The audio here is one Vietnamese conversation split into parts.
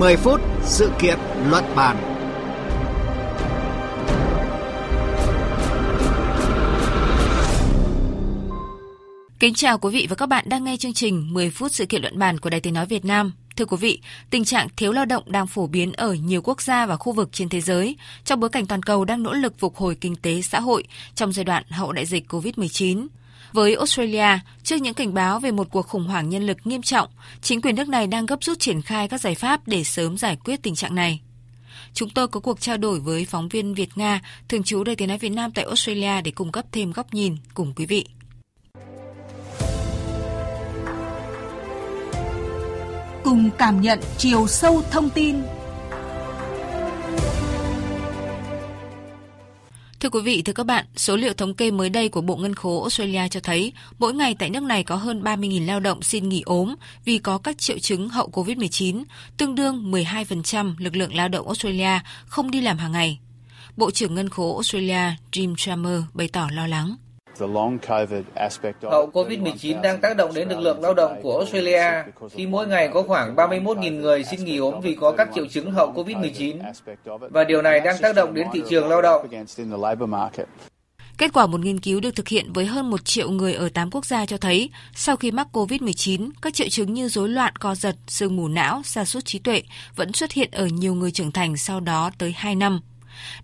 10 phút sự kiện luận bàn. Kính chào quý vị và các bạn đang nghe chương trình 10 phút sự kiện luận bàn của Đài Tiếng Nói Việt Nam. Thưa quý vị, tình trạng thiếu lao động đang phổ biến ở nhiều quốc gia và khu vực trên thế giới trong bối cảnh toàn cầu đang nỗ lực phục hồi kinh tế xã hội trong giai đoạn hậu đại dịch COVID-19. Với Australia, trước những cảnh báo về một cuộc khủng hoảng nhân lực nghiêm trọng, chính quyền nước này đang gấp rút triển khai các giải pháp để sớm giải quyết tình trạng này. Chúng tôi có cuộc trao đổi với phóng viên Việt Nga, thường trú Đài Tiếng nói Việt Nam tại Australia để cung cấp thêm góc nhìn cùng quý vị. Cùng cảm nhận chiều sâu thông tin Thưa quý vị, thưa các bạn, số liệu thống kê mới đây của Bộ Ngân khố Australia cho thấy mỗi ngày tại nước này có hơn 30.000 lao động xin nghỉ ốm vì có các triệu chứng hậu COVID-19, tương đương 12% lực lượng lao động Australia không đi làm hàng ngày. Bộ trưởng Ngân khố Australia Jim Chalmers bày tỏ lo lắng. Hậu COVID-19 đang tác động đến lực lượng lao động của Australia khi mỗi ngày có khoảng 31.000 người xin nghỉ ốm vì có các triệu chứng hậu COVID-19 và điều này đang tác động đến thị trường lao động. Kết quả một nghiên cứu được thực hiện với hơn 1 triệu người ở 8 quốc gia cho thấy, sau khi mắc COVID-19, các triệu chứng như rối loạn co giật, sương mù não, sa sút trí tuệ vẫn xuất hiện ở nhiều người trưởng thành sau đó tới 2 năm.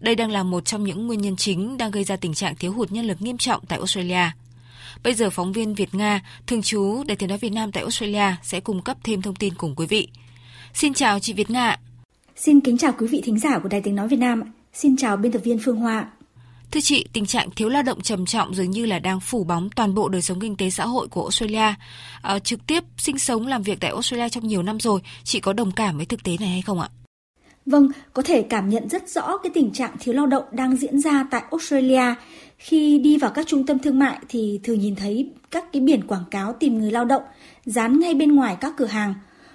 Đây đang là một trong những nguyên nhân chính đang gây ra tình trạng thiếu hụt nhân lực nghiêm trọng tại Australia. Bây giờ phóng viên Việt Nga, thường trú Đài tiếng nói Việt Nam tại Australia sẽ cung cấp thêm thông tin cùng quý vị. Xin chào chị Việt Nga. Xin kính chào quý vị thính giả của Đài tiếng nói Việt Nam. Xin chào biên tập viên Phương Hoa. Thưa chị, tình trạng thiếu lao động trầm trọng dường như là đang phủ bóng toàn bộ đời sống kinh tế xã hội của Australia. À, trực tiếp sinh sống làm việc tại Australia trong nhiều năm rồi, chị có đồng cảm với thực tế này hay không ạ? Vâng, có thể cảm nhận rất rõ cái tình trạng thiếu lao động đang diễn ra tại Australia. Khi đi vào các trung tâm thương mại thì thường nhìn thấy các cái biển quảng cáo tìm người lao động dán ngay bên ngoài các cửa hàng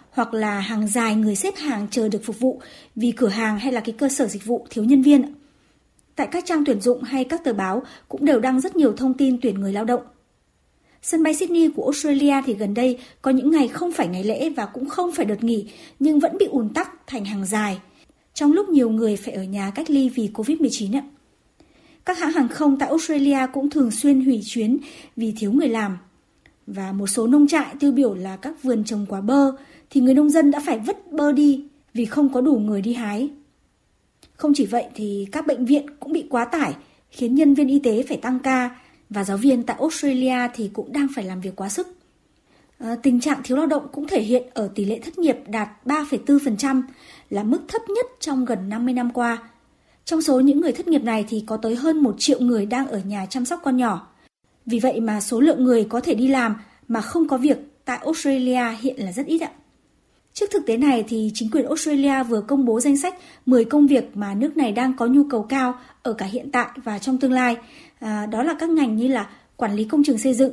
hoặc là hàng dài người xếp hàng chờ được phục vụ vì cửa hàng hay là cái cơ sở dịch vụ thiếu nhân viên. Tại các trang tuyển dụng hay các tờ báo cũng đều đăng rất nhiều thông tin tuyển người lao động. Sân bay Sydney của Australia thì gần đây có những ngày không phải ngày lễ và cũng không phải đợt nghỉ nhưng vẫn bị ùn tắc thành hàng dài – trong lúc nhiều người phải ở nhà cách ly vì Covid-19 ạ. Các hãng hàng không tại Australia cũng thường xuyên hủy chuyến vì thiếu người làm. Và một số nông trại tiêu biểu là các vườn trồng quả bơ thì người nông dân đã phải vứt bơ đi vì không có đủ người đi hái. Không chỉ vậy thì các bệnh viện cũng bị quá tải, khiến nhân viên y tế phải tăng ca và giáo viên tại Australia thì cũng đang phải làm việc quá sức. Ờ, tình trạng thiếu lao động cũng thể hiện ở tỷ lệ thất nghiệp đạt 3,4%, là mức thấp nhất trong gần 50 năm qua. Trong số những người thất nghiệp này thì có tới hơn 1 triệu người đang ở nhà chăm sóc con nhỏ. Vì vậy mà số lượng người có thể đi làm mà không có việc tại Australia hiện là rất ít ạ. Trước thực tế này thì chính quyền Australia vừa công bố danh sách 10 công việc mà nước này đang có nhu cầu cao ở cả hiện tại và trong tương lai. À, đó là các ngành như là quản lý công trường xây dựng,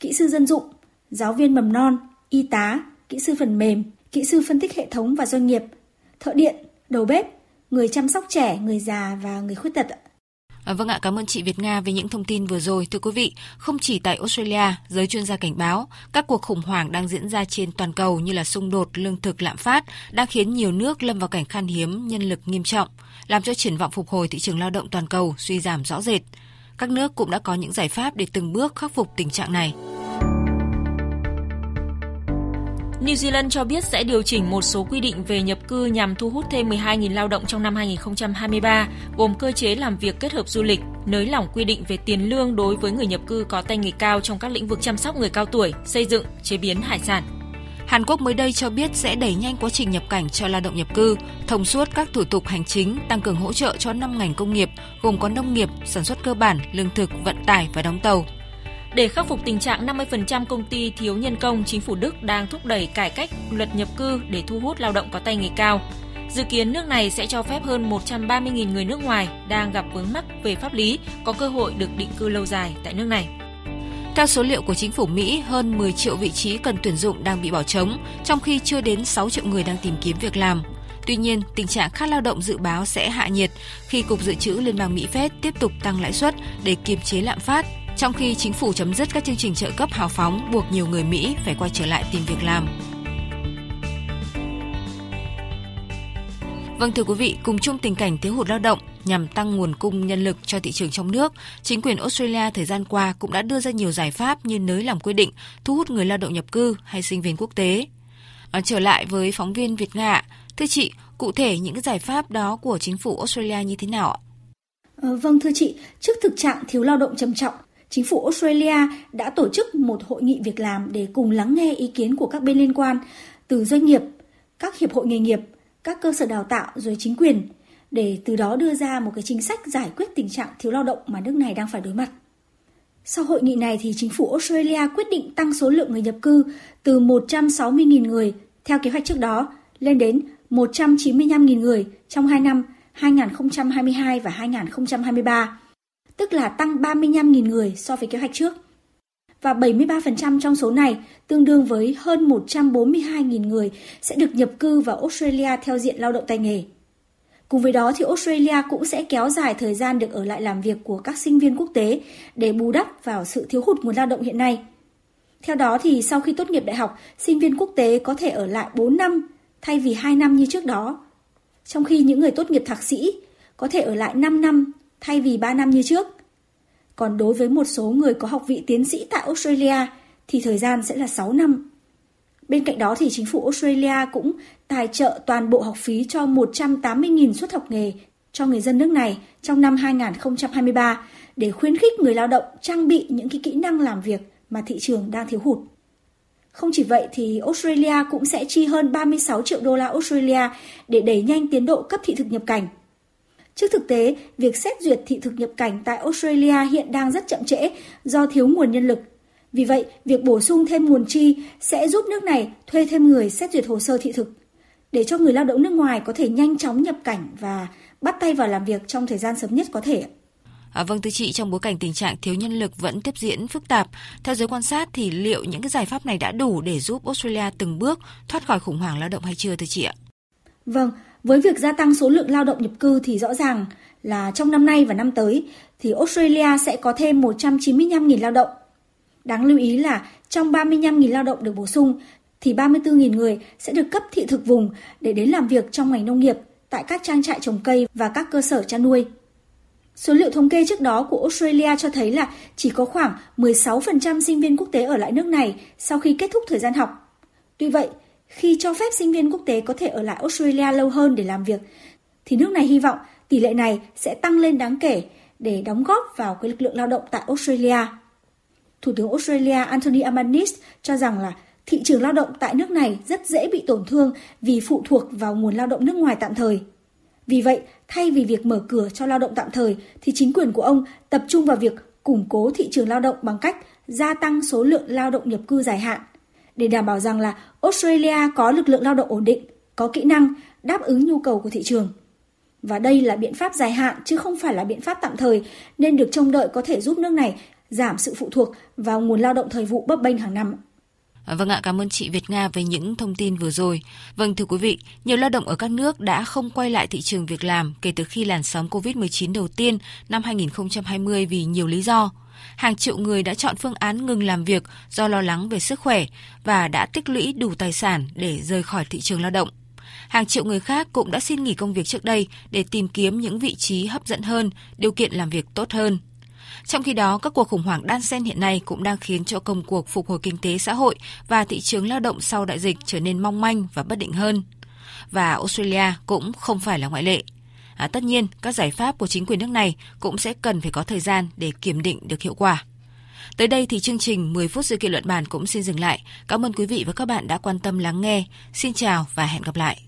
kỹ sư dân dụng, giáo viên mầm non, y tá, kỹ sư phần mềm, kỹ sư phân tích hệ thống và doanh nghiệp, thợ điện, đầu bếp, người chăm sóc trẻ, người già và người khuyết tật. À, vâng ạ, cảm ơn chị Việt Nga về những thông tin vừa rồi. Thưa quý vị, không chỉ tại Australia, giới chuyên gia cảnh báo các cuộc khủng hoảng đang diễn ra trên toàn cầu như là xung đột, lương thực, lạm phát đang khiến nhiều nước lâm vào cảnh khan hiếm nhân lực nghiêm trọng, làm cho triển vọng phục hồi thị trường lao động toàn cầu suy giảm rõ rệt. Các nước cũng đã có những giải pháp để từng bước khắc phục tình trạng này. New Zealand cho biết sẽ điều chỉnh một số quy định về nhập cư nhằm thu hút thêm 12.000 lao động trong năm 2023, gồm cơ chế làm việc kết hợp du lịch, nới lỏng quy định về tiền lương đối với người nhập cư có tay nghề cao trong các lĩnh vực chăm sóc người cao tuổi, xây dựng, chế biến hải sản. Hàn Quốc mới đây cho biết sẽ đẩy nhanh quá trình nhập cảnh cho lao động nhập cư, thông suốt các thủ tục hành chính, tăng cường hỗ trợ cho 5 ngành công nghiệp gồm có nông nghiệp, sản xuất cơ bản, lương thực, vận tải và đóng tàu. Để khắc phục tình trạng 50% công ty thiếu nhân công, chính phủ Đức đang thúc đẩy cải cách luật nhập cư để thu hút lao động có tay nghề cao. Dự kiến nước này sẽ cho phép hơn 130.000 người nước ngoài đang gặp vướng mắc về pháp lý có cơ hội được định cư lâu dài tại nước này. Theo số liệu của chính phủ Mỹ, hơn 10 triệu vị trí cần tuyển dụng đang bị bỏ trống, trong khi chưa đến 6 triệu người đang tìm kiếm việc làm. Tuy nhiên, tình trạng khát lao động dự báo sẽ hạ nhiệt khi Cục Dự trữ Liên bang Mỹ Fed tiếp tục tăng lãi suất để kiềm chế lạm phát trong khi chính phủ chấm dứt các chương trình trợ cấp hào phóng buộc nhiều người Mỹ phải quay trở lại tìm việc làm. Vâng thưa quý vị, cùng chung tình cảnh thiếu hụt lao động nhằm tăng nguồn cung nhân lực cho thị trường trong nước, chính quyền Australia thời gian qua cũng đã đưa ra nhiều giải pháp như nới lỏng quy định thu hút người lao động nhập cư hay sinh viên quốc tế. À, trở lại với phóng viên Việt Nga, thưa chị, cụ thể những giải pháp đó của chính phủ Australia như thế nào ạ? Ờ, vâng thưa chị, trước thực trạng thiếu lao động trầm trọng, chính phủ Australia đã tổ chức một hội nghị việc làm để cùng lắng nghe ý kiến của các bên liên quan từ doanh nghiệp, các hiệp hội nghề nghiệp, các cơ sở đào tạo rồi chính quyền để từ đó đưa ra một cái chính sách giải quyết tình trạng thiếu lao động mà nước này đang phải đối mặt. Sau hội nghị này thì chính phủ Australia quyết định tăng số lượng người nhập cư từ 160.000 người theo kế hoạch trước đó lên đến 195.000 người trong 2 năm 2022 và 2023, tức là tăng 35.000 người so với kế hoạch trước. Và 73% trong số này, tương đương với hơn 142.000 người sẽ được nhập cư vào Australia theo diện lao động tay nghề. Cùng với đó thì Australia cũng sẽ kéo dài thời gian được ở lại làm việc của các sinh viên quốc tế để bù đắp vào sự thiếu hụt nguồn lao động hiện nay. Theo đó thì sau khi tốt nghiệp đại học, sinh viên quốc tế có thể ở lại 4 năm thay vì 2 năm như trước đó. Trong khi những người tốt nghiệp thạc sĩ có thể ở lại 5 năm thay vì 3 năm như trước. Còn đối với một số người có học vị tiến sĩ tại Australia thì thời gian sẽ là 6 năm. Bên cạnh đó thì chính phủ Australia cũng tài trợ toàn bộ học phí cho 180.000 suất học nghề cho người dân nước này trong năm 2023 để khuyến khích người lao động trang bị những cái kỹ năng làm việc mà thị trường đang thiếu hụt. Không chỉ vậy thì Australia cũng sẽ chi hơn 36 triệu đô la Australia để đẩy nhanh tiến độ cấp thị thực nhập cảnh. Trước thực tế, việc xét duyệt thị thực nhập cảnh tại Australia hiện đang rất chậm trễ do thiếu nguồn nhân lực. Vì vậy, việc bổ sung thêm nguồn chi sẽ giúp nước này thuê thêm người xét duyệt hồ sơ thị thực để cho người lao động nước ngoài có thể nhanh chóng nhập cảnh và bắt tay vào làm việc trong thời gian sớm nhất có thể. À, vâng thưa chị, trong bối cảnh tình trạng thiếu nhân lực vẫn tiếp diễn phức tạp, theo giới quan sát thì liệu những cái giải pháp này đã đủ để giúp Australia từng bước thoát khỏi khủng hoảng lao động hay chưa thưa chị ạ? Vâng, với việc gia tăng số lượng lao động nhập cư thì rõ ràng là trong năm nay và năm tới thì Australia sẽ có thêm 195.000 lao động. Đáng lưu ý là trong 35.000 lao động được bổ sung thì 34.000 người sẽ được cấp thị thực vùng để đến làm việc trong ngành nông nghiệp tại các trang trại trồng cây và các cơ sở chăn nuôi. Số liệu thống kê trước đó của Australia cho thấy là chỉ có khoảng 16% sinh viên quốc tế ở lại nước này sau khi kết thúc thời gian học. Tuy vậy, khi cho phép sinh viên quốc tế có thể ở lại Australia lâu hơn để làm việc, thì nước này hy vọng tỷ lệ này sẽ tăng lên đáng kể để đóng góp vào cái lực lượng lao động tại Australia. Thủ tướng Australia Anthony Albanese cho rằng là thị trường lao động tại nước này rất dễ bị tổn thương vì phụ thuộc vào nguồn lao động nước ngoài tạm thời. Vì vậy, thay vì việc mở cửa cho lao động tạm thời thì chính quyền của ông tập trung vào việc củng cố thị trường lao động bằng cách gia tăng số lượng lao động nhập cư dài hạn để đảm bảo rằng là Australia có lực lượng lao động ổn định, có kỹ năng đáp ứng nhu cầu của thị trường. Và đây là biện pháp dài hạn chứ không phải là biện pháp tạm thời nên được trông đợi có thể giúp nước này giảm sự phụ thuộc vào nguồn lao động thời vụ bấp bênh hàng năm. Vâng ạ, cảm ơn chị Việt Nga về những thông tin vừa rồi. Vâng thưa quý vị, nhiều lao động ở các nước đã không quay lại thị trường việc làm kể từ khi làn sóng COVID-19 đầu tiên năm 2020 vì nhiều lý do. Hàng triệu người đã chọn phương án ngừng làm việc do lo lắng về sức khỏe và đã tích lũy đủ tài sản để rời khỏi thị trường lao động. Hàng triệu người khác cũng đã xin nghỉ công việc trước đây để tìm kiếm những vị trí hấp dẫn hơn, điều kiện làm việc tốt hơn. Trong khi đó, các cuộc khủng hoảng đan xen hiện nay cũng đang khiến cho công cuộc phục hồi kinh tế xã hội và thị trường lao động sau đại dịch trở nên mong manh và bất định hơn. Và Australia cũng không phải là ngoại lệ. À, tất nhiên, các giải pháp của chính quyền nước này cũng sẽ cần phải có thời gian để kiểm định được hiệu quả. Tới đây thì chương trình 10 phút sự kiện luận bàn cũng xin dừng lại. Cảm ơn quý vị và các bạn đã quan tâm lắng nghe. Xin chào và hẹn gặp lại.